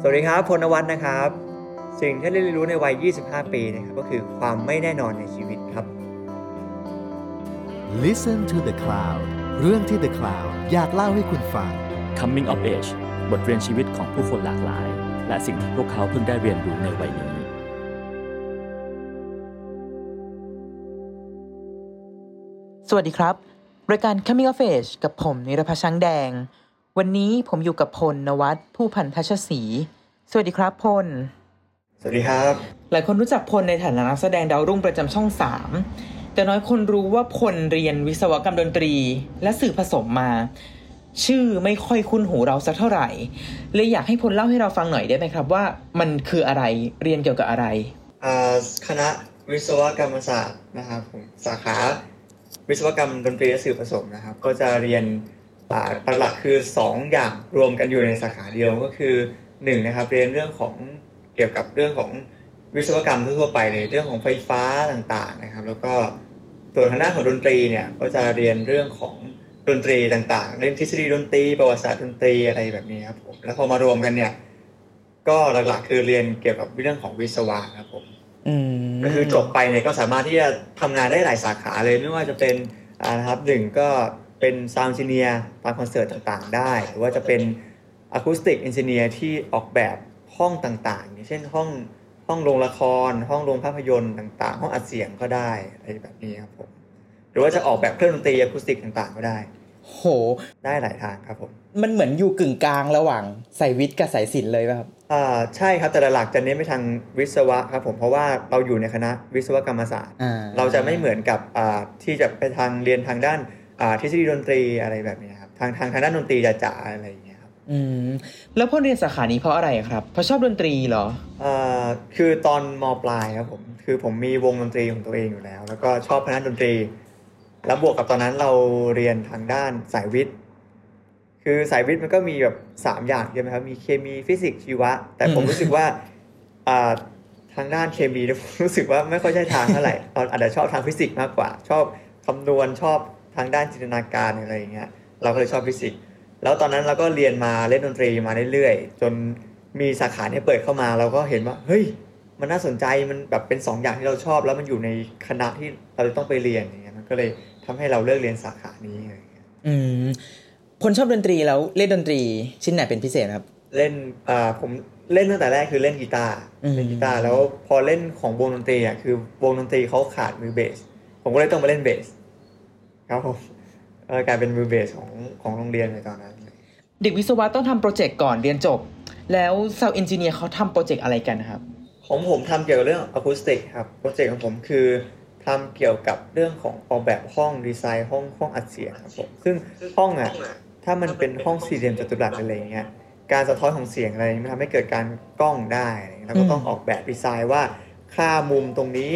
สวัสดีครับพลนวัฒน์นะครับ สิ่งที่ได้เรียนรู้ในวัย 25 ปีนะครับก็คือความไม่แน่นอนในชีวิตครับ Listen to the Cloud เรื่องที่ The Cloud อยากเล่าให้คุณฟัง Coming of Age บทเรียนชีวิตของผู้คนหลากหลาย และสิ่งที่พวกเขาเพิ่งได้เรียนรู้ในวัยนี้สวัสดีครับ รายการ Coming of Age กับผมนิรพัชช้างแดง วันนี้ผมอยู่กับพลนวัตผู้พันทัชศรีสวัสดีครับพล สวัสดีครับ หลายคนรู้จักพลในฐานะนักแสดงดาวรุ่งประจำช่อง3แต่น้อยคนรู้ว่าพลเรียนวิศวกรรมดนตรี และสื่อผสมมา ชื่อไม่ค่อยคุ้นหูเราสักเท่าไหร่เลยอยากให้พลเล่าให้เราฟังหน่อยได้ไหมครับว่า มันคืออะไรเรียนเกี่ยวกับอะไรอ่าคณะวิศวกรรมศาสตร์นะครับผมสาขาวิศวกรรมดนตรีและสื่อผสมนะครับ ก็จะเรียนอ่า หลักๆคือ 2 อย่างรวมกันอยู่ในสาขาเดียวก็คือ1นะครับเรียนเรื่องของเกี่ยวกับเรื่องของวิศวกรรมทั่วๆไปเลยเรื่องของไฟฟ้าต่างๆนะครับ แล้วก็ส่วนทางด้านของดนตรีเนี่ยก็จะเรียนเรื่องของดนตรีต่างๆ เรื่องทฤษฎีดนตรีประวัติศาสตร์ดนตรีอะไรแบบนี้ครับผมแล้วพอมารวมกันเนี่ย ก็หลักๆคือเรียนเกี่ยวกับเรื่องของวิศวะครับผมอืมก็คือจบไปเนี่ยก็สามารถที่จะทำงานได้หลายสาขาเลยไม่ว่าจะเป็นอ่านะครับหนึ่งก็ เป็นซาวด์ n ิเนียร์ตามคอนเสิร์ตต่างๆ ได้ หรือว่าจะเป็น acoustic engineer ที่ออกแบบห้องต่างๆอย่างเช่นห้องห้องโรงละคร ห้องโรงภาพยนตร์ต่างๆ ห้องอัดเสียงก็ได้อะไรแบบนี้ครับผมหรือว่าจะออกแบบเครื่องดนตรีอะคูสติกต่างๆ ก็ได้ โห ได้หลายทางครับผมมันเหมือนอยู่กึ่งกลางระหว่างสายวิทย์กับสายศิลป์เลยป่ะครับอ่าใช่ครับแต่หลักๆจะเน้นไปทางวิศวะครับผมเพราะว่าเราอยู่ในคณะวิศวกรรมศาสตร์อ่าเราจะไม่เหมือนกับอ่าที่จะไปทางเรียนทางด้านอ่า ทฤษฎีดนตรีอะไรแบบนี้ครับทางทางทางด้านดนตรีจ๋าๆอะไรอย่างเงี้ยครับอืมแล้วพ่อเรียนสาขานี้เพราะอะไรครับเพราะชอบดนตรีเหรออ่าคือตอนมปลายครับผมคือผมมีวงดนตรีของตัวเองอยู่แล้ว แล้วก็ชอบคณะดนตรี แล้วบวกกับตอนนั้นเราเรียนทางด้านสายวิทย์ คือสายวิทย์มันก็มีแบบสามอย่างใช่ไหมครับมีเคมีฟิสิกส์ชีวะ แต่ผมอืมรู้สึกว่าอ่าทางด้านเคมีเนี่ยผมรู้สึกว่าไม่ค่อยใช่ทางเท่าไหร่เราอาจจะชอบทางฟิสิกส์มากกว่า ชอบคำนวณชอบ ทางด้านจินตนาการอะไรอย่างเงี้ยเราก็เลยชอบฟิสิกส์แล้วตอนนั้นเราก็เรียนมาเล่นดนตรีมาเรื่อยๆ จนมีสาขาเนี่ยเปิดเข้ามา เราก็เห็นว่าเฮ้ยมันน่าสนใจมันแบบเป็นสองอย่างที่เราชอบ แล้วมันอยู่ในคณะที่เราจะต้องไปเรียนอย่างเงี้ยมันก็เลยทำให้เราเลือกเรียนสาขานี้อะไรอย่างเงี้ยอืมพลชอบดนตรีแล้วเล่นดนตรีชิ้นไหนเป็นพิเศษครับ เล่นอ่าผมเล่นตั้งแต่แรกคือเล่นกีตาร์อืมเล่นกีตาร์แล้วพอเล่นของวงดนตรีอะคือวงดนตรีเขาขาดมือเบสผมก็เลยต้องมาเล่นเบส ครับผมเออกลายเป็นมือเบสของของโรงเรียนในตอนนั้น เด็กวิศวะต้องทำ project ก่อนเรียนจบ แล้ว sound engineer เขาทำ project อะไรกันครับ ของผมทำเกี่ยวกับเรื่องอะคูสติกครับ โปรเจกต์ของผมคือทำเกี่ยวกับเรื่องของออกแบบห้องดีไซน์ห้องห้องอัดเสียงครับผมซึ่งห้องอะถ้ามันเป็นห้องสี่เหลี่ยมจัตุรัสอะไรอย่างเงี้ยการสะท้อนของเสียงอะไรมันทำให้เกิดการกล้องได้แล้วก็ต้องออกแบบดีไซน์ว่าค่ามุมตรงนี้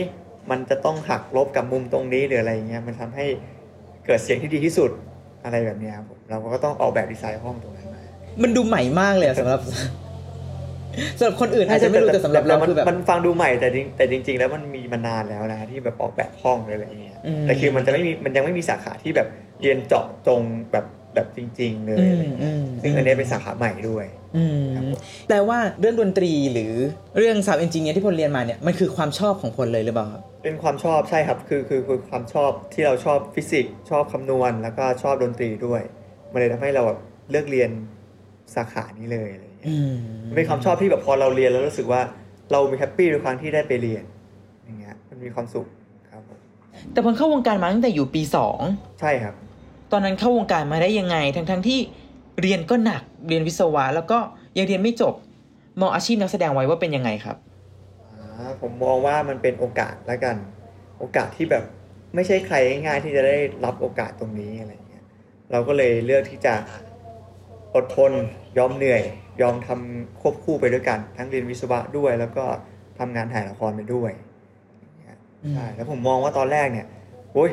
มันจะต้องหักลบกับมุมตรงนี้หรืออะไรอย่างเงี้ยมันทำให้ เกิดเสียงที่ดีที่สุดอะไรแบบเนี้ยครับผมเราก็ต้องออกแบบดีไซน์ห้องตรงนั้นมามันดูใหม่มากเลยอะสำหรับสำหรับคนอื่นอาจจะไม่รู้แต่สำหรับเรามันคือแบบมันฟังดูใหม่แต่จริงแต่จริง ๆ แล้วมันมีมานานแล้วนะที่แบบออกแบบห้องอะไรอย่างเงี้ยอืมแต่คือมันจะไม่มีมันยังไม่มีสาขาที่แบบเรียนเจาะจงแบบ แบบจริง ๆ เลยอืมอะไรเงี้ยอืมซึ่งอันเนี้ยเป็นสาขาใหม่ด้วยอืครับมผมแปลว่าเรื่องดนตรีหรือเรื่อง sound engineer ที่พลเรียนมาเนี่ยมันคือความชอบของพลเลยหรือเปล่าครับเป็นความชอบใช่ครับคือคือคือความชอบที่เราชอบฟิสิกส์ชอบคำนวณ แล้วก็ชอบดนตรีด้วยมันเลยทำให้เราแบบเลือกเรียนสาขานี้เลยอะไรเงี้ยอืมมันเป็นความชอบที่แบบพอเราเรียนแล้วรู้สึกว่าเรามีแฮปปี้ทุกครั้งที่ได้ไปเรียนอย่างเงี้ยมันมีความสุขครับผมแต่พลเข้าวงการมาตั้งแต่อยู่ปีสองใช่ครับ ตอนนั้นเข้าวงการมาได้ยังไง ทั้งทั้งๆที่เรียนก็หนักเรียนวิศวะ แล้วก็ยังเรียนไม่จบ มองอาชีพนักแสดงไว้ว่าเป็นยังไงครับอ่าผมมองว่ามันเป็นโอกาสแล้วกัน โอกาสที่แบบไม่ใช่ใครง่ายๆที่จะได้รับโอกาสตรงนี้อะไรเงี้ยเราก็เลยเลือกที่จะอดทนยอมเหนื่อย ยอมทำควบคู่ไปด้วยกัน ทั้งเรียนวิศวะด้วย แล้วก็ทำงานถ่ายละครไปด้วยอย่างเงี้ยอืมใช่แล้วผมมองว่าตอนแรกเนี่ยโอ้ย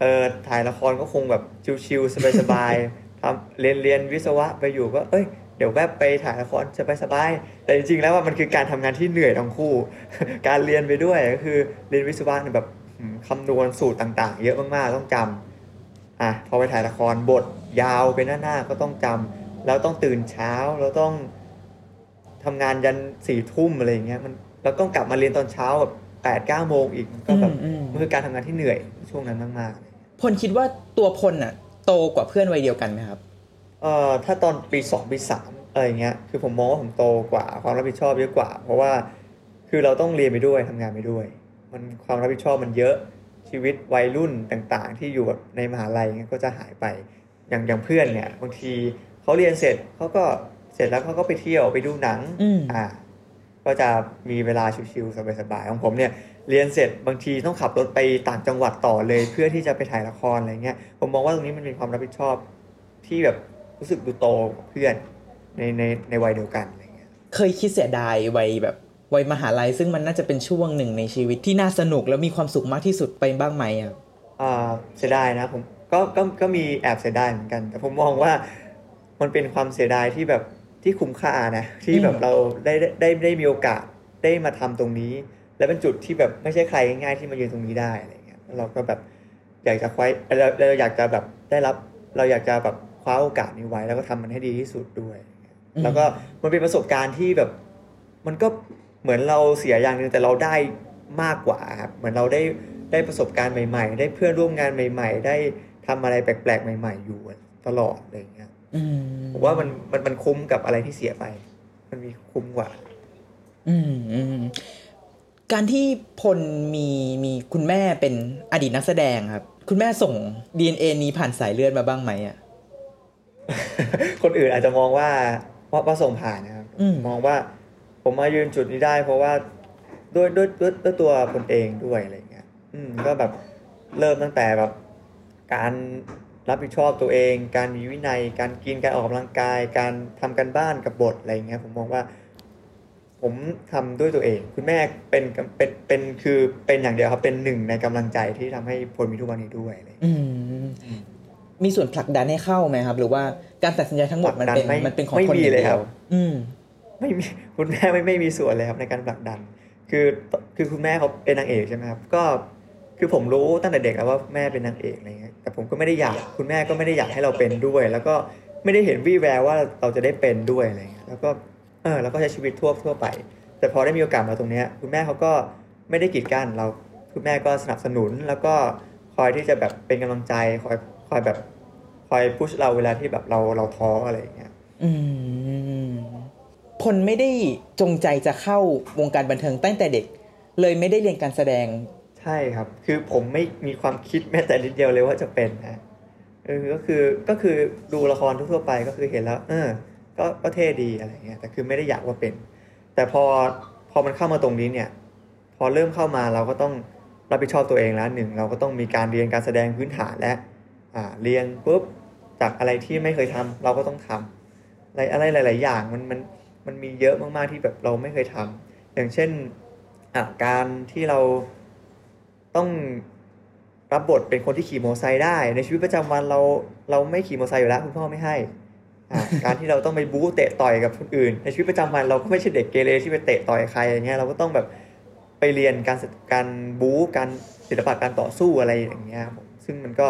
เออถ่ายละครก็คงแบบชิวๆสบายๆทำเรียนเรียนวิศวะไปอยู่ก็เอ้ยเดี๋ยวแวบไปถ่ายละครสบายๆแต่จริงๆแล้วว่ามันคือการทำงานที่เหนื่อยทั้งคู่ การเรียนไปด้วยก็คือเรียนวิศวะเนี่ยแบบอืมคำนวณสูตรต่างๆ เยอะมากๆต้องจำอะพอไปถ่ายละครบทยาวไปหน้าๆก็ต้องจำแล้วต้องตื่นเช้าแล้วต้องทำงานยันสี่ทุ่มอะไรอย่างเงี้ยมันแล้วก็กลับมาเรียนตอนเช้าแบบแปดเก้าโมงอีกมันก็แบบอืมอืมมันคือการทำงานที่เหนื่อยช่วงนั้นมากๆ พลคิดว่าตัวพลอะ โตกว่าเพื่อนวัยเดียวกันไหมครับเอ่อถ้าตอนปีสองปีสามอะไรเงี้ยคือผมมองว่าผมโตกว่าความรับผิดชอบเยอะกว่า เพราะว่าคือเราต้องเรียนไปด้วยทำงานไปด้วย มันความรับผิดชอบมันเยอะชีวิตวัยรุ่นต่างๆ ที่อยู่แบบในมหาลัยเงี้ยก็จะหายไปอย่างอย่างเพื่อนเนี่ยบางทีเขาเรียนเสร็จเขาก็เสร็จแล้วเขาก็ไปเที่ยวไปดูหนังอืมอ่า ก็จะมีเวลาชิวๆสบายๆของผมเนี่ยเรียนเสร็จบางทีต้องขับรถไปต่างจังหวัดต่อเลย เพื่อที่จะไปถ่ายละครอะไรเงี้ยผมมองว่าตรงนี้มันเป็นความรับผิดชอบที่แบบรู้สึกดูโตกว่าเพื่อนในในในวัยเดียวกันอะไรเงี้ยเคยคิดเสียดายวัยแบบวัยมหาลัยซึ่งมันน่าจะเป็นช่วงหนึ่งในชีวิตที่น่าสนุกแล้วมีความสุขมากที่สุดไปบ้างไหมอะอ่าเสียดายนะผมก็ก็ก็มีแอบเสียดายเหมือนกัน แต่ผมมองว่ามันเป็นความเสียดายที่แบบ ที่คุ้มค่านะ ที่แบบอืมเราได้ได้ได้ได้มีโอกาสได้มาทำตรงนี้ และเป็นจุดที่แบบไม่ใช่ใครง่ายๆที่มายืนตรงนี้ได้อะไรเงี้ยแล้วเราก็แบบอยากจะคว้าเราเราอยากจะแบบได้รับเราอยากจะแบบคว้าโอกาสนี้ไว้ แล้วก็ทำมันให้ดีที่สุดด้วย แล้วก็มันเป็นประสบการณ์ที่แบบ มันก็เหมือนเราเสียอย่างหนึ่งแต่เราได้มากกว่าครับเหมือนเราได้ได้ประสบการณ์ใหม่ ๆ ได้เพื่อนร่วมงานใหม่ ๆ ได้ทำอะไรแปลกๆ ใหม่ ๆ อยู่ตลอดอะไรอย่างเงี้ยอืม ผมว่ามันมันมันคุ้มกับอะไรที่เสียไป มันมีคุ้มกว่า อืมอืมการที่พลมีมีคุณแม่เป็นอดีตนักแสดงครับ คุณแม่ส่ง DNA นี้ผ่านสายเลือดมาบ้างไหมอะคนอื่นอาจจะมองว่าว่าว่าส่งผ่านนะครับอืมมองว่า ผมมายืนจุดนี้ได้ เพราะว่าด้วยด้วยด้วยด้วยตัวผมเองด้วยอะไรอย่างเงี้ย อืม ก็แบบเริ่มตั้งแต่แบบ การ รับผิดชอบตัวเอง การมีวินัย การกินการออกกำลังกาย การทำกันบ้านกับบทอะไรอย่างเงี้ยผมมองว่า ผมทำด้วยตัวเอง คุณแม่เป็นเป็นเป็นคือเป็นอย่างเดียวครับเป็นหนึ่งในกำลังใจที่ทำให้พลมีทุกวันนี้ด้วยอะไรอย่างเงี้ยอืมมีส่วนผลักดันให้เข้าไหมครับ หรือว่าการตัดสินใจทั้งหมดมันเป็นผลักดันไม่มันเป็นของไม่คนมีอย่างเลยเดีครัยวบอืมไม่มีคุณแม่ไม่ไม่มีส่วนเลยครับในการผลักดัน คือคือคุณแม่เขาเป็นนางเอกใช่ไหมครับ ก็ คือผมรู้ตั้งแต่เด็กแล้วว่าแม่เป็นนางเอกอะไรเงี้ยแต่ผมก็ไม่ได้อยากคุณแม่ก็ไม่ได้อยากให้เราเป็นด้วย แล้วก็ไม่ได้เห็นวี่แววว่าเราจะได้เป็นด้วยอะไรเงี้ยแล้วก็เออแล้วก็ใช้ชีวิตทั่วทั่วไป แต่พอได้มีโอกาสมาตรงเนี้ยคุณแม่เขาก็ไม่ได้กีดกันเราคุณแม่ก็สนับสนุนแล้วก็คอยที่จะแบบเป็นกำลังใจคอยคอยแบบคอยพุชเราเวลาที่แบบเราเราท้ออะไรอย่างเงี้ยอืมพลไม่ได้จงใจจะเข้าวงการบันเทิงตั้งแต่เด็ก เลยไม่ได้เรียนการแสดง ช่ครับ คือผมไม่มีความคิดแม้แต่นิดเดียวเลยว่าจะเป็นนะเออก็คือก็คือดูละครทั่วไปก็คือเห็นแล้ว เออ ก็ก็เท่ดีอะไรเงี้ยแต่คือไม่ได้อยากว่าเป็น แต่พอพอมันเข้ามาตรงนี้เนี่ย พอเริ่มเข้ามาเราก็ต้องรับผิดชอบตัวเองแล้วหนึ่งเราก็ต้องมีการเรียนการแสดงพื้นฐานและอ่าเรียนปุ๊บจากอะไรที่ไม่เคยทำเราก็ต้องทำอะไรอะไรหลาย ๆ อย่างมันมันมันมีเยอะมากๆที่แบบเราไม่เคยทำอย่างเช่นอะการที่เรา ต้องรับบทเป็นคนที่ขี่มอเตอร์ไซค์ได้ ในชีวิตประจำวันเราเราไม่ขี่มอเตอร์ไซค์อยู่แล้วคุณพ่อไม่ให้การที่เราต้องไปบู๊เตะต่อยกับคนอื่น ในชีวิตประจำวันเราก็ไม่ใช่เด็กเกเรที่ไปเตะต่อยใครอย่างเงี้ยเราก็ต้องแบบไปเรียนการการบู๊การศิลปะการต่อสู้อะไรอย่างเงี้ยครับผมซึ่งมันก็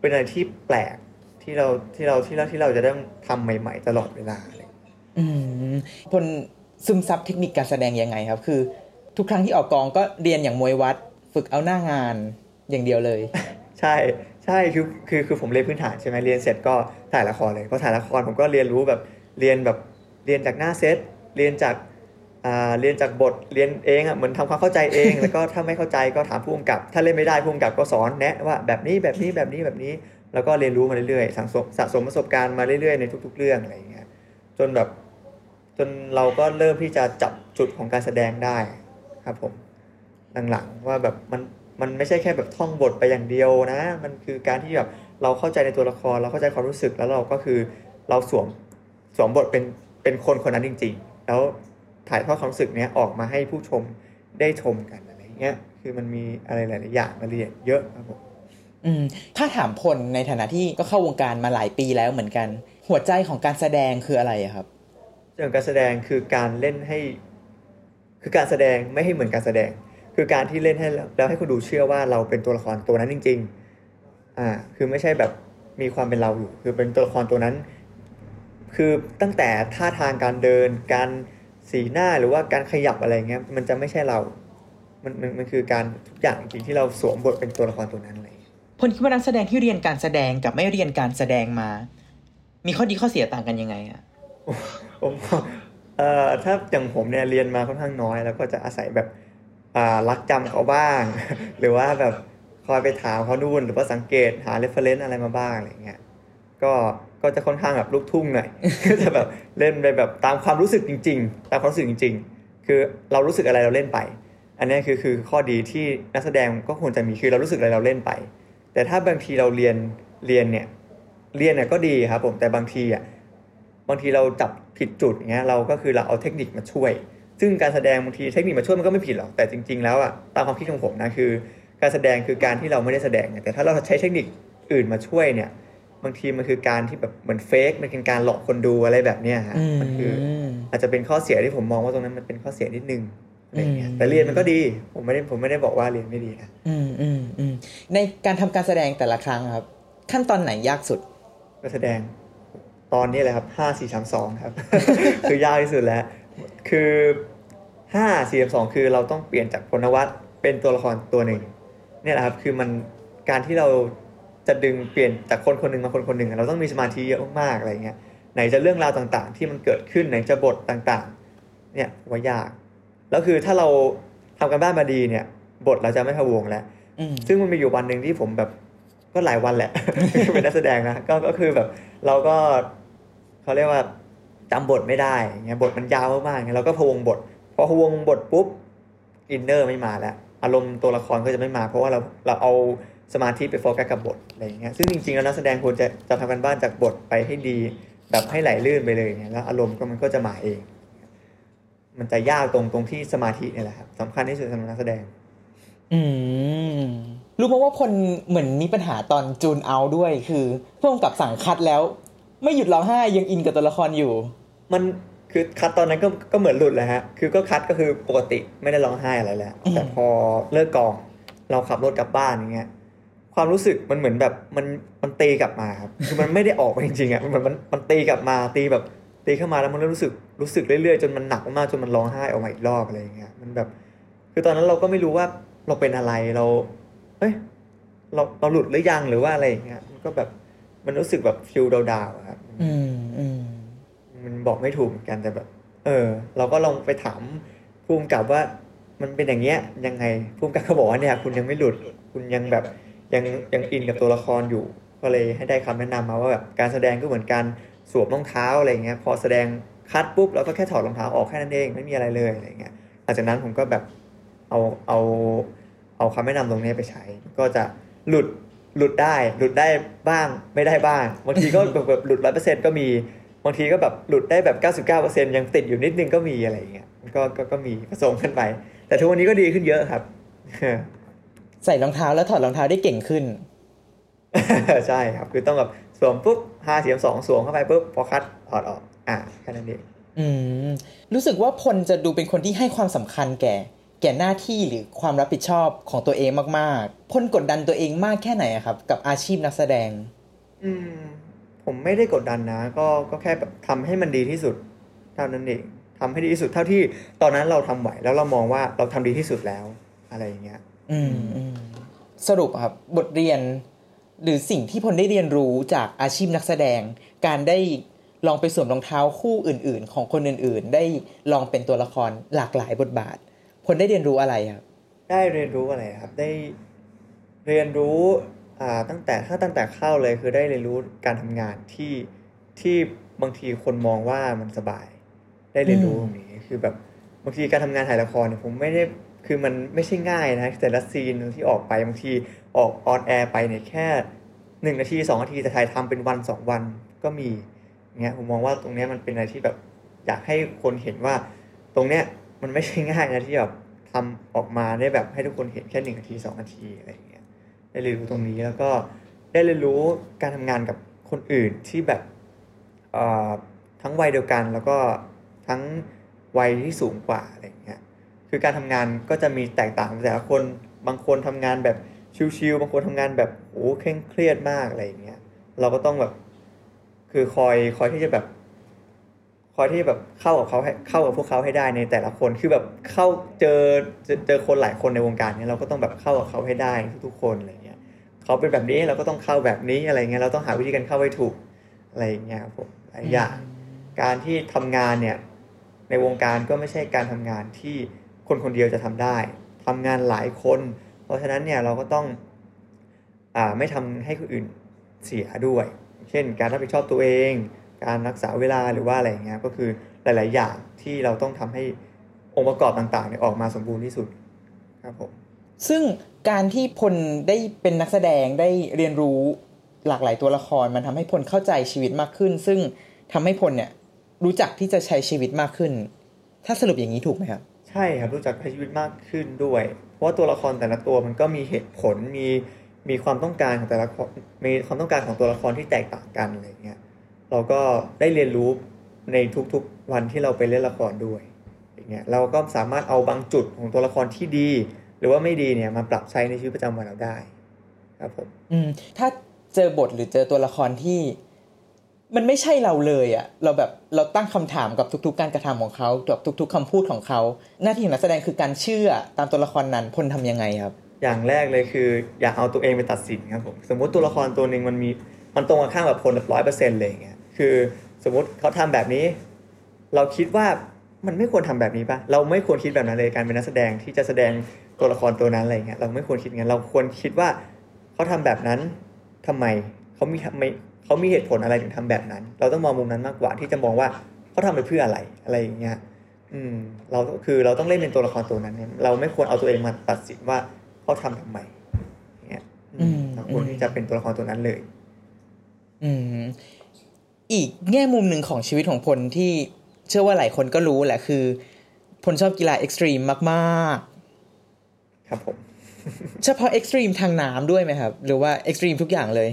เป็นอะไรที่แปลกที่เราที่เราที่เราที่เราจะต้องทำใหม่ ๆ ตลอดเวลาเงี้ยอืมพลซึมซับเทคนิคการแสดงยังไงครับ คือ ทุกครั้งที่ออกกองก็เรียนอย่างมวยวัด ฝึกเอาหน้างานอย่างเดียวเลย ใช่ใช่คือคือคือผมเรียนพื้นฐานใช่ไหมเรียนเสร็จก็ถ่ายละครเลยพอถ่ายละครผมก็เรียนรู้แบบเรียนแบบเรียนจากหน้าเซตเรียนจากอ่าเรียนจากบทเรียนเองอะเหมือนทำความเข้าใจเอง แล้วก็ถ้าไม่เข้าใจก็ถามผู้กำกับ ถ้าเล่นไม่ได้ผู้กำกับก็สอนแนะว่าแบบนี้แบบนี้แบบนี้แบบนี้ แล้วก็เรียนรู้มาเรื่อยๆสะสมสะสมประสบการณ์มาเรื่อยๆในทุก ๆ เรื่องอะไรอย่างเงี้ยจนแบบจนเราก็เริ่มที่จะจับจุดของการแสดงได้ครับผม หลังๆ ว่าแบบมันมันไม่ใช่แค่แบบท่องบทไปอย่างเดียวนะ มันคือการที่แบบเราเข้าใจในตัวละครเราเข้าใจความรู้สึกแล้วเราก็คือเราสวมสวมบทเป็นเป็นคนคนนั้นจริง ๆ แล้วถ่ายทอดความรู้สึกเนี้ยออกมาให้ผู้ชมได้ชมกันอะไรเงี้ยคือมันมีอะไรหลายๆอย่างรายละเอียดเยอะครับผมอืมถ้าถามพลในฐานะที่ก็เข้าวงการมาหลายปีแล้วเหมือนกัน หัวใจของการแสดงคืออะไรอะครับเรื่องการแสดงคือการเล่นให้ คือการแสดงไม่ให้เหมือนการแสดง คือการที่เล่นให้แล้วแล้วให้คนดูเชื่อว่าเราเป็นตัวละครตัวนั้นจริง ๆ อ่า คือไม่ใช่แบบมีความเป็นเราอยู่ คือเป็นตัวละครตัวนั้น คือตั้งแต่ท่าทางการเดิน การสีหน้าหรือว่าการขยับอะไรเงี้ย มันจะไม่ใช่เรา มันมันมันคือการทุกอย่างจริงๆที่เราสวมบทเป็นตัวละครตัวนั้นอะไรอย่างเลยพลคิดว่านักแสดงที่เรียนการแสดงกับไม่เรียนการแสดงมา มีข้อดีข้อเสียต่างกันยังไงอะผมเอ่อถ้าอย่างผมเนี่ยเรียนมาค่อนข้างน้อย แล้วก็จะอาศัยแบบอ่า ลักจำเขาบ้าง หรือว่าแบบคอยไปถามเขาดูหรือว่าสังเกตหา reference อะไรมาบ้างอะไรเงี้ยก็ก็จะค่อนข้างแบบลูกทุ่งหน่อยก็จะแบบเล่นไปแบบตามความรู้สึกจริง ๆ ตามความรู้สึกจริง ๆ คือเรารู้สึกอะไรเราเล่นไป อันนี้คือคือข้อดีที่นักแสดงก็ควรจะมีคือเรารู้สึกอะไรเราเล่นไป แต่ถ้าบางทีเราเรียนเรียนเนี่ยเรียนเนี่ยก็ดีครับผมแต่บางทีอะบางทีเราจับผิดจุดเงี้ยเราก็คือเราเอาเทคนิคมาช่วย ซึ่งการแสดงบางทีเทคนิคมาช่วยมันก็ไม่ผิดหรอกแต่จริง ๆ แล้วอะตามความคิดของผมนะคือ การแสดงคือการที่เราไม่ได้แสดงไงแต่ถ้าเราใช้เทคนิคอื่นมาช่วยเนี่ยบางทีมันคือการที่แบบเหมือนเฟกมันเป็นการหลอกคนดูอะไรแบบเนี้ยฮะมันคืออาจจะเป็นข้อเสียที่ผมมองว่าตรงนั้นมันเป็นข้อเสียนิดนึงอะไรเงี้ยอืมแต่เรียนมันก็ดีผมไม่ได้ผมไม่ได้บอกว่าเรียนไม่ดีนะอืมอืมอืมในการทำการแสดงแต่ละครั้งครับ ขั้นตอนไหนยากสุดก็แสดงตอนนี้เลยครับห้าสี่สามสองครับ คือยากที่สุดแล้ว คือห้าสี่สามสองคือเราต้องเปลี่ยนจากพลนวัตเป็นตัวละครตัวหนึ่งเนี่ยแหละครับคือมันการที่เราจะดึงเปลี่ยนจากคนคนหนึ่งมาคนคนหนึ่งอะเราต้องมีสมาธิเยอะมากๆอะไรเงี้ยไหนจะเรื่องราวต่างๆ ที่มันเกิดขึ้นไหนจะบทต่างๆ เนี่ยผมว่ายาก แล้วคือถ้าเราทำการบ้านมาดีเนี่ย บทเราจะไม่พะวงแล้วอืมซึ่งมันมีอยู่วันหนึ่งที่ผมแบบก็หลายวันแหละเป็นนักแสดงนะก็ก็คือแบบเราก็เขาเรียกว่า จำบทไม่ได้อย่างเงี้ยบทมันยาวมากๆเงี้ยเราก็พะวงบทพอพะวงบทปุ๊บ inner ไม่มาแล้ว อารมณ์ตัวละครก็จะไม่มา เพราะว่าเราเราเอาสมาธิไปโฟกัสกับบทอะไรอย่างเงี้ยซึ่งจริงๆแล้วนักแสดงควรจะจะทำการบ้านจากบทไปให้ดี แบบให้ไหลลื่นไปเลยเนี่ยแล้วอารมณ์ก็มันก็จะมาเอง มันจะยากตรงตรงที่สมาธิเนี่ยแหละครับสำคัญที่สุดสำหรับนักแสดง อืมรู้มาว่าพลเหมือนมีปัญหาตอนจูนเอาด้วยคือพ่วงกับสั่งคัดแล้ว ไม่หยุดร้องไห้ยังอินกับตัวละครอยู่ มันคือคัดตอนนั้นก็ก็เหมือนหลุดเลยฮะ คือก็คัดก็คือปกติไม่ได้ร้องไห้อะไรแล้วอืมแต่พอเลิกกอง เราขับรถกลับบ้านอย่างเงี้ย ความรู้สึกมันเหมือนแบบมันมันตีกลับมาครับ คือมันไม่ได้ออกไปจริงๆอะ มันเหมือนมันมันตีกลับมาตีแบบตีเข้ามาแล้วมันรู้สึกรู้สึกเรื่อยๆจนมันหนักมากๆจนมันร้องไห้ออกมาอีกรอบอะไรอย่างเงี้ย มันแบบ คือตอนนั้นเราก็ไม่รู้ว่าเราเป็นอะไรเราเอ้ย เราเราหลุดหรือยังหรือว่าอะไรอย่างเงี้ย มันก็แบบ มันรู้สึกแบบฟิลดาวๆอะครับอืมอืมมันบอกไม่ถูกเหมือนกันแต่แบบ เออ เราก็ลองไปถามภูมิกับว่า มันเป็นอย่างเงี้ยยังไงภูมิกับเขาบอกว่าเนี่ย คุณยังไม่หลุด คุณยังแบบยังยังอินกับตัวละครอยู่ ก็เลยให้ได้คำแนะนำมาว่าแบบการแสดงก็เหมือนการสวมรองเท้าอะไรเงี้ย พอแสดงคัดปุ๊บเราก็แค่ถอดรองเท้าออกแค่นั้นเองไม่มีอะไรเลยอะไรเงี้ยหลังจากนั้นผมก็แบบเอาเอาเอาคำแนะนำตรงนี้ไปใช้ ก็จะหลุด หลุดได้หลุดได้บ้างไม่ได้บ้าง บางทีก็แบบแบบหลุดร้อยเปอร์เซ็นต์ก็มี บางทีก็แบบหลุดได้แบบ99%ยังติดอยู่นิดนึงก็มีอะไรอย่างเงี้ยมันก็ก็ก็มีผสมกันไป แต่ทุกวันนี้ก็ดีขึ้นเยอะครับ ใส่รองเท้าแล้วถอดรองเท้าได้เก่งขึ้น ใช่ครับ คือต้องแบบสวมปุ๊บห้าเสียมสองสวมเข้าไปปุ๊บพอคัดถอดออก อะแค่นั้นเองอืมรู้สึกว่าพลจะดูเป็นคนที่ให้ความสำคัญแก่ แก่หน้าที่หรือความรับผิดชอบของตัวเองมากๆพลกดดันตัวเองมากแค่ไหนอะครับ กับอาชีพนักแสดง อืม ผมไม่ได้กดดันนะ ก็ก็แค่แบบทำให้มันดีที่สุดเท่านั้นเองทำให้ดีที่สุดเท่าที่ตอนนั้นเราทำไหวแล้วเรามองว่าเราทำดีที่สุดแล้ว อะไรอย่างเงี้ยอืมอืมสรุปครับบทเรียน หรือสิ่งที่พลได้เรียนรู้จากอาชีพนักแสดง การได้ลองไปสวมรองเท้าคู่อื่น ๆ ของคนอื่น ๆ ได้ลองเป็นตัวละครหลากหลายบทบาท พลได้เรียนรู้อะไรครับ ได้เรียนรู้อะไรครับ ได้เรียนรู้อ่าตั้งแต่ถ้าตั้งแต่เข้าเลยคือได้เรียนรู้การทำงานที่ที่บางทีคนมองว่ามันสบาย ได้เรียนรู้ตรงนี้คือแบบบางทีการทำงานถ่ายละครเนี่ยผมไม่ได้คือมันไม่ใช่ง่ายนะแต่ละซีนที่ออกไปบางทีออกออนแอร์ไปเนี่ยแค่หนึ่งนาทีสองนาทีแต่ถ่ายทำเป็นวันสองวันก็มีเงี้ยผมมองว่าตรงเนี้ยมันเป็นอะไรที่แบบอยากให้คนเห็นว่าตรงเนี้ย มันไม่ใช่ง่ายนะที่แบบทำออกมาได้แบบให้ทุกคนเห็นแค่หนึ่งนาทีสองนาทีอะไรอย่างเงี้ยได้เรียนรู้ตรงนี้แล้วก็ได้เรียนรู้การทำงานกับคนอื่นที่แบบเอ่อทั้งวัยเดียวกันแล้วก็ทั้งวัยที่สูงกว่าอะไรอย่างเงี้ยคือการทำงานก็จะมีแตกต่างแต่ละคนบางคนทำงานแบบชิวๆบางคนทำงานแบบโอ้เคร่งเครียดมากอะไรอย่างเงี้ยเราก็ต้องแบบคือคอยคอยที่จะแบบ คอที่แบบเข้ากับเขาเข้ากับพวกเขาให้ได้ในแต่ละคนคือแบบเข้าเจอเจอเจอคนหลายคนในวงการเนี้ยเราก็ต้องแบบเข้ากับเขาให้ได้ทุกๆคนอะไรเงี้ยเขาเป็นแบบนี้เราก็ต้องเข้าแบบนี้อะไรเงี้ยเราต้องหาวิธีการเข้าให้ถูกอะไรเงี้ยครับผมหลายอย่างการที่ทำงานเนี่ยในวงการก็ไม่ใช่การทำงานที่คนคนเดียวจะทำได้ทำงานหลายคน เพราะฉะนั้นเนี่ยเราก็ต้องอ่าไม่ทำให้คนอื่นเสียด้วย เช่น การรับผิดชอบตัวเอง การรักษาเวลาหรือว่าอะไรอย่างเงี้ยก็คือหลาย ๆ อย่างที่เราต้องทำให้องค์ประกอบต่างๆเนี่ยออกมาสมบูรณ์ที่สุดครับผมซึ่งการที่พลได้เป็นนักแสดงได้เรียนรู้หลากหลายตัวละคร มันทำให้พลเข้าใจชีวิตมากขึ้น ซึ่งทำให้พลเนี่ยรู้จักที่จะใช้ชีวิตมากขึ้น ถ้าสรุปอย่างนี้ถูกไหมครับ ใช่ครับรู้จักใช้ชีวิตมากขึ้นด้วย เพราะว่าตัวละครแต่ละตัวมันก็มีเหตุผลมีมีความต้องการของแต่ละคนมีความต้องการของตัวละครที่แตกต่างกันอะไรเงี้ย เราก็ได้เรียนรู้ในทุกๆวันที่เราไปเล่นละครด้วยอย่างเงี้ยเราก็สามารถเอาบางจุดของตัวละครที่ดี หรือว่าไม่ดีเนี่ยมาปรับใช้ในชีวิตประจำวันเราได้ ครับผมอืมถ้าเจอบทหรือเจอตัวละครที่ มันไม่ใช่เราเลยอะ่ะ เราแบบเราตั้งคำถามกับทุก ๆ การกระทำของเขากับทุก ๆคำพูดของเขา หน้าที่ของนักแสดงคือการเชื่อตามตัวละครนั้นพลทำยังไงครับ อย่างแรกเลยคือ อย่าเอาตัวเองไปตัดสินครับผมสมมติตัวละครตัวหนึ่งมันมีมันตรงกันข้ามกับพลร้อยเปอร์เซ็นต์เลยอย่างเงี้ย คือสมมติเขาทำแบบนี้ เราคิดว่ามันไม่ควรทำแบบนี้ปะเราไม่ควรคิดแบบนั้นเลยการเป็นนักแสดงที่จะแสดงตัวละครตัวนั้นอะไรเงี้ยเราไม่ควรคิดงั้นเราควรคิดว่าเขาทำแบบนั้นทำไมเขามีทำไมเขามีเหตุผลอะไรถึงทำแบบนั้น เราต้องมองมุมนั้นมากกว่าที่จะมองว่าเขาทำไปเพื่ออะไรอะไรอย่างเงี้ยอืมเราคือเราต้องเล่นเป็นตัวละครตัวนั้นเนี่ยเราไม่ควรเอาตัวเองมาตัดสินว่าเขาทำทำไมอย่างเงี้ยอืมอืมเราควรที่จะเป็นตัวละครตัวนั้นเลย อืม อีกแง่มุมหนึ่งของชีวิตของพลที่เชื่อว่าหลายคนก็รู้แหละคือพลชอบกีฬา extreme มากครับผมๆเฉพาะ extreme ทางน้ำด้วยไหมครับ หรือว่า extreme ทุกอย่างเลย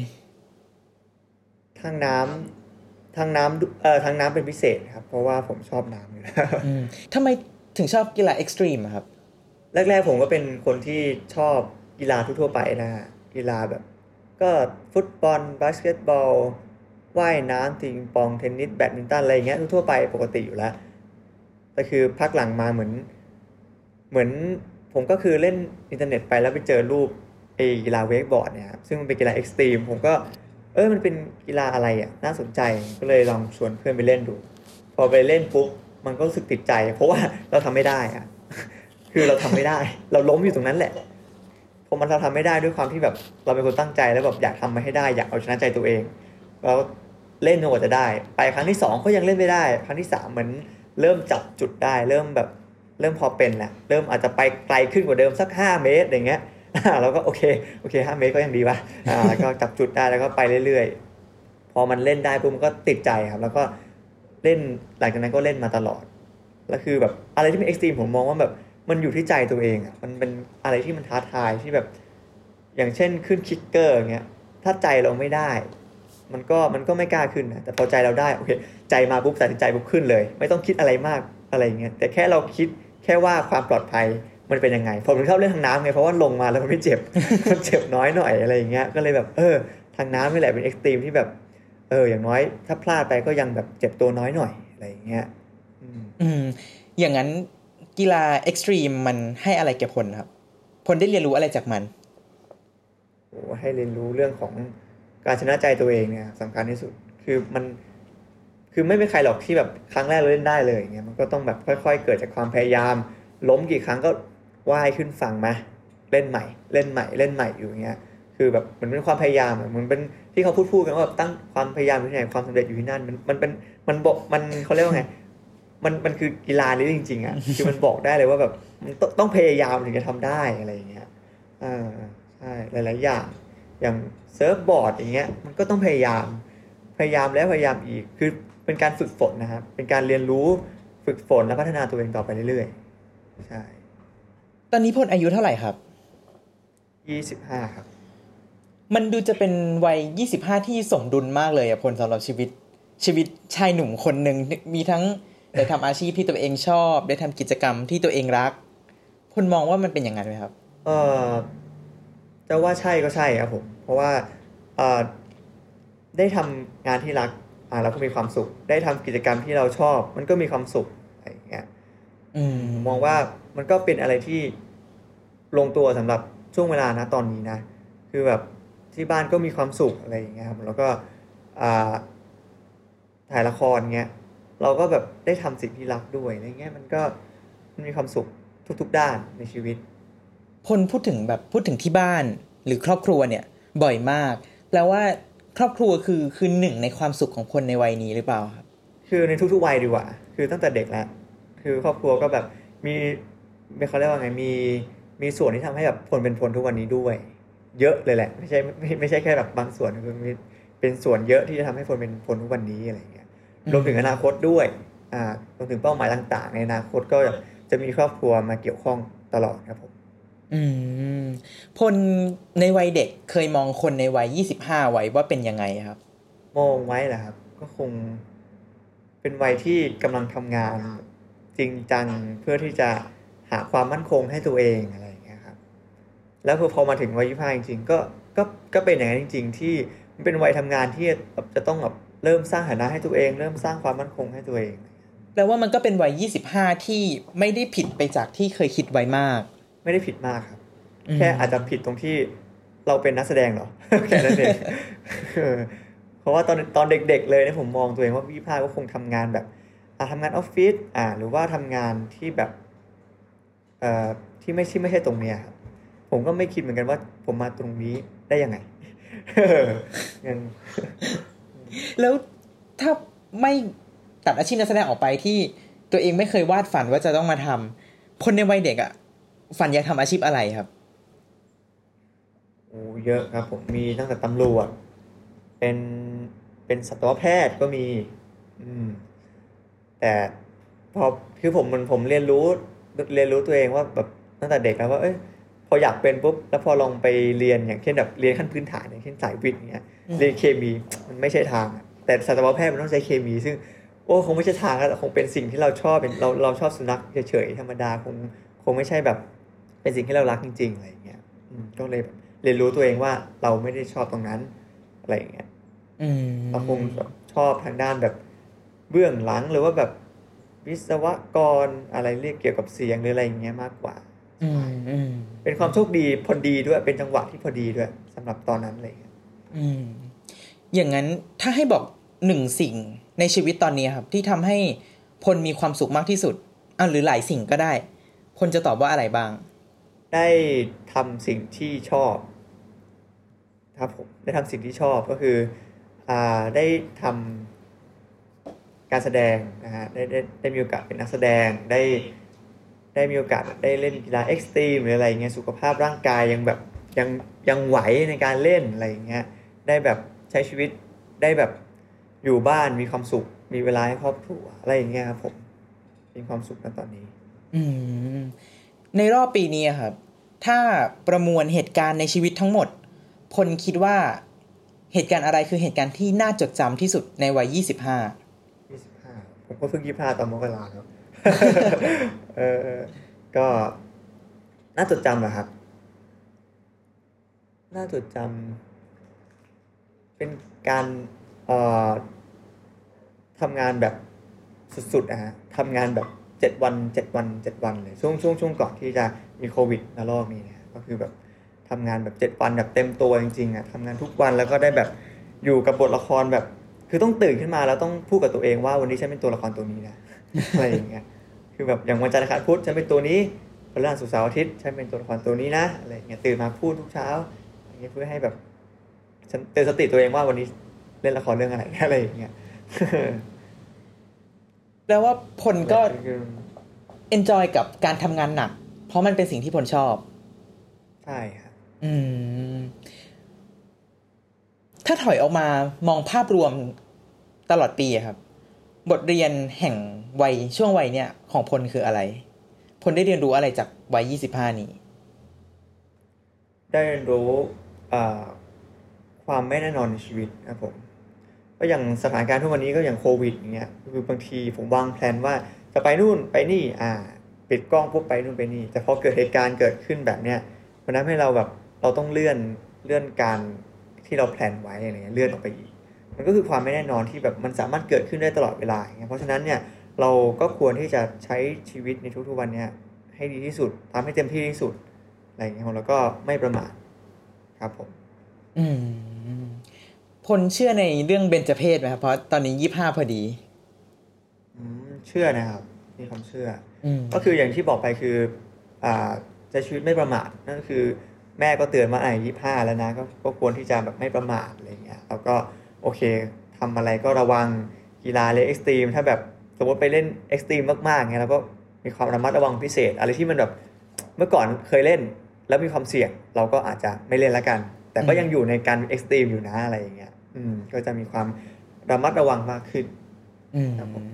ทางน้ำทางน้ำดุเอ่อทางน้ำเป็นพิเศษครับ เพราะว่าผมชอบน้ำอยู่แล้วอืมทำไมถึงชอบกีฬา extreme อะครับ แรก ๆ ผมก็เป็นคนที่ชอบกีฬาทั่วๆไปนะฮะกีฬาแบบ ก็ฟุตบอลบาสเกตบอล ว่ายน้ำปิงปองเทนนิสแบดมินตันอะไรอย่างเงี้ยทั่วไปปกติอยู่แล้วแต่คือพักหลังมาเหมือน เหมือนผมก็คือเล่นอินเทอร์เน็ตไปแล้วไปเจอรูปไอ้กีฬา wakeboard เนี่ยครับซึ่งมันเป็นกีฬา extreme ผมก็เออมันเป็นกีฬาอะไรอะน่าสนใจก็เลยลองชวนเพื่อนไปเล่นดู พอไปเล่นปุ๊บมันก็รู้สึกติดใจ เพราะว่าเราทำไม่ได้อะคือเราทำไม่ได้ เราล้มอยู่ตรงนั้นแหละพอมันเราทำไม่ได้ด้วยความที่แบบเราเป็นคนตั้งใจแล้วแบบอยากทำมาให้ได้อยากเอาชนะใจตัวเองเรา เล่นจนกว่าจะได้ ไปครั้งที่สองก็ยังเล่นไม่ได้ ครั้งที่สามเหมือนเริ่มจับจุดได้ เริ่มแบบเริ่มพอเป็นแหละเริ่มอาจจะไปไกลขึ้นกว่าเดิมสักห้าเมตรอย่างเงี้ยเราก็โอเคโอเคห้าเมตรก็ยังดีป่ะอ่าก็จับจุดได้แล้วก็ไปเรื่อยๆ พอมันเล่นได้ปุ๊บมันก็ติดใจครับ แล้วก็เล่นหลังจากนั้นก็เล่นมาตลอดแล้วคือแบบอะไรที่เป็น extreme ผมมองว่าแบบมันอยู่ที่ใจตัวเองอะมันเป็นอะไรที่มันท้าทายที่แบบ อย่างเช่นขึ้น kicker อย่างเงี้ยถ้าใจเราไม่ได้ มันก็มันก็ไม่กล้าขึ้นนะแต่พอใจเราได้โอเคใจมาปุ๊บตัดสินใจปุ๊บขึ้นเลย ไม่ต้องคิดอะไรมากอะไรอย่างเงี้ยแต่แค่เราคิดแค่ว่าความปลอดภัยมันเป็นยังไงผมถึงชอบเล่นทางน้ำไงเพราะว่าลงมาแล้วมันไม่เจ็บมันเจ็บน้อยหน่อยอะไรอย่างเงี้ยก็เลยแบบเออทางน้ำนี่แหละเป็น extreme ที่แบบเอออย่างน้อย ถ้าพลาดไปก็ยังแบบเจ็บตัวน้อยหน่อยอะไรอย่างเงี้ยอืมอืมอย่างนั้นกีฬา extreme มันให้อะไรแก่พลครับพลได้เรียนรู้อะไรจากมันโอ้ให้เรียนรู้เรื่องของ การชนะใจตัวเองเนี่ยสำคัญที่สุด คือมัน คือไม่เป็นใครหรอกที่แบบครั้งแรกเราเล่นได้เลยเงี้ย มันก็ต้องแบบค่อยๆ เกิดจากความพยายาม ล้มกี่ครั้งก็ว่ายขึ้นฝั่งมา เล่นใหม่ เล่นใหม่ เล่นใหม่อยู่เงี้ย คือแบบมันเป็นความพยายามอะมันเป็นที่เขาพูดพูดกันว่าแบบตั้งความพยายามอยู่ที่ไหนความสำเร็จอยู่ที่นั่น มันมันเป็น มันบอก มันเขาเรียกว่าไง มัน มันคือกีฬานี้จริงๆอะ คือมันบอกได้เลยว่าแบบมันต้องต้องพยายามถึงจะทำได้อะไรอย่างเงี้ย อ่า ใช่ หลาย ๆ อย่าง อย่างเซิร์ฟบอร์ดอย่างเงี้ยมันก็ต้องพยายามพยายามแล้วพยายามอีกคือเป็นการฝึกฝนนะครับ เป็นการเรียนรู้ฝึกฝนและพัฒนาตัวเองต่อไปเรื่อยๆ ใช่ ตอนนี้พลอายุเท่าไหร่ครับยี่สิบห้าครับ มันดูจะเป็นวัย25ที่สมดุลมากเลยอะพลสำหรับชีวิตชีวิตชายหนุ่มคนหนึ่งมีทั้งได้ทำอาชีพที่ตัวเองชอบ ได้ทำกิจกรรมที่ตัวเองรักพลมองว่ามันเป็นอย่างนั้นไหมครับ เออ จะว่าใช่ก็ใช่ครับผม เพราะว่าเออได้ทำงานที่รักออ่าเราก็มีความสุข ได้ทำกิจกรรมที่เราชอบ มันก็มีความสุขอะไรอย่างเงี้ยอืมมองว่ามันก็เป็นอะไรที่ลงตัวสำหรับช่วงเวลานะตอนนี้นะ คือแบบที่บ้านก็มีความสุขอะไรอย่างเงี้ยครับแล้วก็อ่าถ่ายละครเงี้ยเราก็แบบได้ทำสิ่งที่รักด้วยอะไรเงี้ยมันก็มันมีความสุขทุก ๆ ด้านในชีวิต พลพูดถึงแบบพูดถึงที่บ้าน หรือครอบครัวเนี่ยบ่อยมากแปลว่าครอบครัวคือคือหนึ่งในความสุขของคนในวัยนี้หรือเปล่าครับคือในทุกๆวัยดีกว่า คือตั้งแต่เด็กแล้วคือครอบครัวก็แบบมีเขาเรียกว่าไงมีมีส่วนที่ทำให้แบบผลเป็นผลทุกวันนี้ด้วย เยอะเลยแหละ ไม่ใช่ไม่ไม่ใช่แค่แบบบางส่วนคือมีเป็นส่วนเยอะที่จะทำให้ผลเป็นผลทุกวันนี้อะไรอย่างเงี้ยอืมรวมถึงอนาคตด้วยอ่ารวมถึงเป้าหมายต่าง ๆ ในอนาคตก็จะมีครอบครัวมาเกี่ยวข้องตลอดครับผม อืมพลในวัยเด็กเคยมองคนในวัย25ไว้ว่าเป็นยังไงครับ มองไว้แหละครับ ก็คง เป็นวัยที่กำลังทำงาน จริงจังเพื่อที่จะหาความมั่นคงให้ตัวเองอะไรอย่างเงี้ยครับ แล้วพอพอมาถึงวัยยี่ห้าจริงๆก็ก็ก็เป็นอย่างนั้นจริง ๆ ที่มันเป็นวัยทำงานที่แบบจะต้องแบบเริ่มสร้างฐานะให้ตัวเอง เริ่มสร้างความมั่นคงให้ตัวเองแปลว่ามันก็เป็นวัย 25 ที่ไม่ได้ผิดไปจากที่เคยคิดไว้มาก ไม่ได้ผิดมากครับอืมแค่อาจจะผิดตรงที่เราเป็นนักแสดงเหรอแค่นั้นเองเออเพราะว่าตอนตอนเด็ก ๆ เลยเนี่ยผมมองตัวเองว่าพี่พาก็คงทำงานแบบอ่าทำงานออฟฟิศอ่า หรือว่าทำงานที่แบบเอ่อที่ไม่ใช่ไม่ใช่ตรงเนี้ยครับผมก็ไม่คิดเหมือนกันว่า ผมมาตรงนี้ได้ยังไงเออยังแล้วถ้าไม่ตัดอาชีพนักแสดงออกไปที่ตัวเองไม่เคยวาดฝันว่าจะต้องมาทำคนในวัยเด็กอะ ฝันอยากทำอาชีพอะไรครับโอ้เยอะครับผมมีตั้งแต่ตำรวจ เป็นเป็นสัตวแพทย์ก็มี อืม แต่พอคือผมมันผมเรียนรู้เรียนรู้ตัวเองว่าแบบตั้งแต่เด็กแล้วว่าเอ้ยพออยากเป็นปุ๊บแล้วพอลองไปเรียนอย่างเช่นแบบเรียนขั้นพื้นฐานอย่างเช่นสายวิทย์อย่างเงี้ยอืมเรียนเคมีมันไม่ใช่ทางอะแต่สัตวแพทย์มันต้องใช้เคมี ซึ่งโอ้คงไม่ใช่ทางแล้วคงเป็นสิ่งที่เราชอบเป็นเราเราชอบสุนัขเฉยๆธรรมดาคงคงไม่ใช่แบบ เป็นสิ่งที่เรารักจริงๆอะไรอย่างเงี้ยอืมก็เลยแบบเรียนรู้ตัวเองว่าเราไม่ได้ชอบตรงนั้นอะไรอย่างเงี้ยอืมเราคงแบบชอบทางด้านแบบเบื้องหลังหรือว่าแบบวิศวกรอะไรเรียกเกี่ยวกับเสียงหรืออะไรอย่างเงี้ยมากกว่าอืมอืมเป็นความโชคดีพอดีด้วยเป็นจังหวะที่พอดีด้วยสำหรับตอนนั้นอะไรอย่างเลยอืมอย่างนั้นถ้าให้บอกหนึ่งสิ่งในชีวิตตอนนี้ครับ ที่ทำให้พลมีความสุขมากที่สุดอะหรือหลายสิ่งก็ได้ พลจะตอบว่าอะไรบ้าง ได้ทำสิ่งที่ชอบครับผมได้ทำสิ่งที่ชอบก็คืออ่าได้ทำการแสดงนะฮะได้ได้ได้มีโอกาสเป็นนักแสดงได้ได้มีโอกาสได้เล่นกีฬาเอ็กซ์ตรีมหรืออะไรเงี้ยสุขภาพร่างกายยังแบบยังยังไหวในการเล่นอะไรเงี้ยได้แบบใช้ชีวิตได้แบบอยู่บ้านมีความสุข มีเวลาให้ครอบครัวอะไรอย่างเงี้ยครับผมมีความสุขในตอนนี้ อืม ในรอบปีนี้ครับ ถ้าประมวลเหตุการณ์ในชีวิตทั้งหมด พลคิดว่าเหตุการณ์อะไรคือเหตุการณ์ที่น่าจดจำที่สุดในวัย 25ยี่สิบห้าผมก็เพิ่งยี่ห้าตอนมกราครับเออก็น่าจดจำเหรอครับ น่าจดจำเป็นการเอ่อทำงานแบบสุดๆนะฮะทำงานแบบ เจ็ดวันเจ็ดวันเจ็ดวันเลยช่วงช่วงช่วงก่อนที่จะมีโควิดระลอกนี้นี่ยก็คือแบบทำงานแบบเจ็ดวันแบบเต็มตัวจริงๆอะทำงานทุกวันแล้วก็ได้แบบอยู่กับบทละครแบบ คือต้องตื่นขึ้นมาแล้วต้องพูดกับตัวเองว่าวันนี้ฉันเป็นตัวละครตัวนี้นะอะไรอย่างเงี้ยคือแบบอย่างวันจันทร์อังคารพุธฉันเป็นตัวนี้พฤหัสศุกร์เสาร์อาทิตย์ฉันเป็นตัวละครตัวนี้นะอะไรอย่างเงี้ยตื่นมาพูดทุกเช้าอย่างเงี้ยเพื่อให้แบบฉันเตือนสติตัวเองว่าวันนี้เล่นละครเรื่องอะไรอะไรอย่างเงี้ย แปลว่าพลก็คือ enjoy กับการทำงานหนัก เพราะมันเป็นสิ่งที่พลชอบ ใช่ครับอืม ถ้าถอยออกมามองภาพรวมตลอดปีอะครับ บทเรียนแห่งวัยช่วงวัยเนี่ย ของพลคืออะไร พลได้เรียนรู้อะไรจากวัย25นี้ ได้เรียนรู้อ่าความไม่แน่นอนในชีวิตนะครับผม ก็อย่างสถานการณ์ทุกวันนี้ก็อย่างโควิดอย่างเงี้ยคือบางทีผมวางแผนว่าจะไปนู่นไปนี่อ่าปิดกล้องปุ๊บไปนู่นไปนี่ แต่พอเกิดเหตุการณ์เกิดขึ้นแบบเนี้ยมันทำให้เราแบบเราต้องเลื่อนเลื่อนการที่เราแพลนไว้อะไรเงี้ยเลื่อนออกไปอีก มันก็คือความไม่แน่นอนที่แบบมันสามารถเกิดขึ้นได้ตลอดเวลาเงี้ยเพราะฉะนั้นเนี่ยเราก็ควรที่จะใช้ชีวิตในทุกๆวันเนี่ยให้ดีที่สุดทำให้เต็มที่ที่สุดอะไรอย่างเงี้ยแล้วก็ไม่ประมาทครับผม อืม พลเชื่อในเรื่องเบญจเพศไหมครับเพราะตอนนี้ยี่ห้าพอดีอืมเชื่อนะครับ มีความเชื่ออืมก็คืออย่างที่บอกไปคือ อ่าใช้ชีวิตไม่ประมาทนั่นก็คือ แม่ก็เตือนว่าไอ้ยี่ห้าแล้วนะก็ก็ควรที่จะแบบไม่ประมาทอะไรเงี้ยแล้วก็โอเคทำอะไรก็ระวังกีฬาเล่น extreme ถ้าแบบสมมติไปเล่น extreme มากๆเงี้ยเราก็มีความระมัดระวังพิเศษ อะไรที่มันแบบเมื่อก่อนเคยเล่น แล้วมีความเสี่ยง เราก็อาจจะไม่เล่นละกัน แต่ก็ยังอยู่ในการ extreme อยู่นะอะไรอย่างเงี้ย อืมก็จะมีความระมัดระวังมากขึ้นอืมครับผม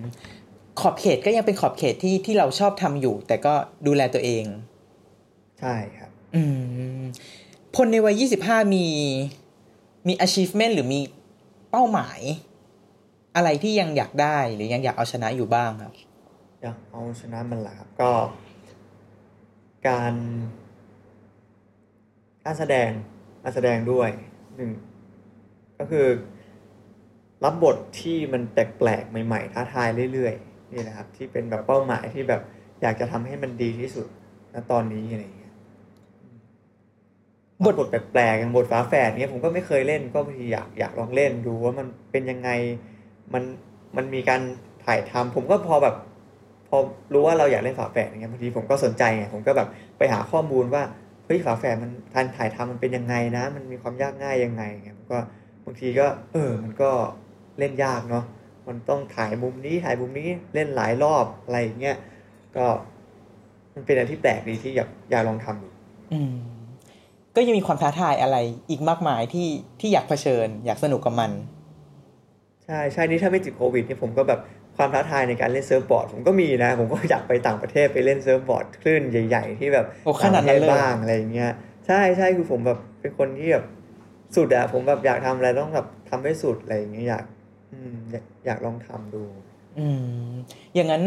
ขอบเขตก็ยังเป็นขอบเขตที่ที่เราชอบทำอยู่ แต่ก็ดูแลตัวเอง ใช่ครับ อืมพลในวัยยี่สิบห้ามีมี achievement หรือมีเป้าหมาย อะไรที่ยังอยากได้หรือยังอยากเอาชนะอยู่บ้างครับอยากเอาชนะมันแหละครับก็ การการแสดงการแสดงด้วยหนึ่ง ก็คือ รับบทที่มันแปลกๆใหม่ๆท้าทายเรื่อยๆนี่นะครับ ที่เป็นแบบเป้าหมายที่แบบอยากจะทำให้มันดีที่สุดณตอนนี้อะไรอย่างเงี้ยบบททบทแปลกๆอย่างบทฝาแฝดเนี้ยผมก็ไม่เคยเล่นก็บางทีอยากอยากลองเล่นดูว่ามันเป็นยังไงมันมันมีการถ่ายทำผมก็พอแบบพอรู้ว่าเราอยากเล่นฝาแฝดอย่างเงี้ยบางทีผมก็สนใจไงผมก็แบบไปหาข้อมูลว่าเฮ้ยฝาแฝดมันการถ่ายทำมันเป็นยังไงนะ มันมีความยากง่ายยังไงเงี้ยผมก็ บางทีก็ เออ มันก็เล่นยากเนาะมันต้องถ่ายมุมนี้ถ่ายมุมนี้เล่นหลายรอบอะไรอย่างเงี้ยก็มันเป็นอะไรที่แปลกดีที่อยากอยากลองทำดูอืมก็ยังมีความท้าทายอะไรอีกมากมายที่ที่อยากเผชิญ อยากสนุกกับมัน ใช่ใช่นี่ถ้าไม่ติดโควิดนี่ผมก็แบบความท้าทายในการเล่น surfboard ผมก็มีนะ ผมก็อยากไปต่างประเทศไปเล่น surfboard คลื่นใหญ่ ๆ ที่แบบโอ้ขนาดนั้นเลยต่งประทศบ้างอะไรอย่างเงี้ยใช่ใช่คือผมแบบเป็นคนที่แบบ สุดอะผมแบบอยากทำอะไรต้องแบบทำให้สุดอะไรอย่างเงี้ยอยาก อืมอยากอยากลองทำดู อืมอย่างนั้น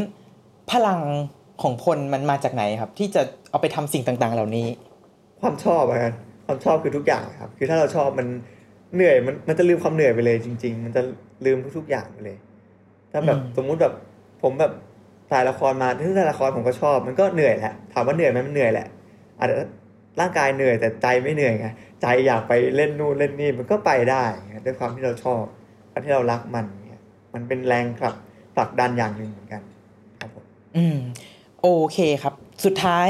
พลังของพลมันมาจากไหนครับ ที่จะเอาไปทำสิ่งต่าง ๆ เหล่านี้ ความชอบอะกันความชอบคือทุกอย่างครับ คือถ้าเราชอบมันเหนื่อยมันมันจะลืมความเหนื่อยไปเลยจริง ๆ มันจะลืมทุกๆอย่างไปเลย ถ้าแบบอืมสมมุติแบบผมแบบถ่ายละครมาที่ถ่ายละครผมก็ชอบ มันก็เหนื่อยแหละถามว่าเหนื่อยไหมมันเหนื่อยแหละอาจจะ ร่างกายเหนื่อยแต่ใจไม่เหนื่อยไงใจอยากไปเล่นนู่นเล่นนี่มันก็ไปได้ไงด้วยความที่เราชอบความที่เรารักมันเนี่ยมันเป็นแรงขับผลักดันอย่างหนึ่งเหมือนกันครับผมอืมโอเคครับ สุดท้าย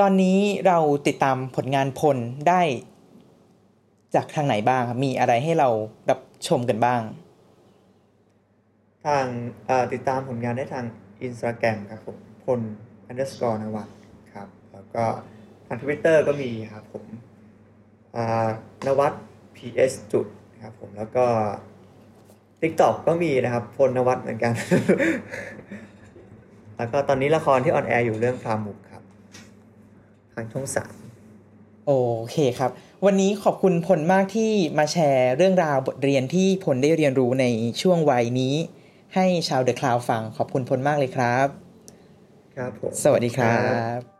ตอนนี้เราติดตามผลงานพลได้ จากทางไหนบ้างครับมีอะไรให้เรารับชมกันบ้าง ทางเอ่อติดตามผลงานได้ทางอินสตาแกรมครับผมพล underscore นวัดครับ แล้วก็ ทางทวิตเตอร์ก็มีครับผมอ่านวัด ps จุดนะครับผมแล้วก็ TikTok ก็มีนะครับพลนวัดเหมือนกัน แล้วก็ตอนนี้ละครที่ on air อยู่เรื่องพราวมุกครับ ทางช่องสามโอเคครับ วันนี้ขอบคุณพลมากที่มาแชร์เรื่องราวบทเรียนที่พลได้เรียนรู้ในช่วงวัยนี้ ให้ชาวเดอะคลาวฟังขอบคุณพลมากเลยครับ ครับผมสวัสดีครับ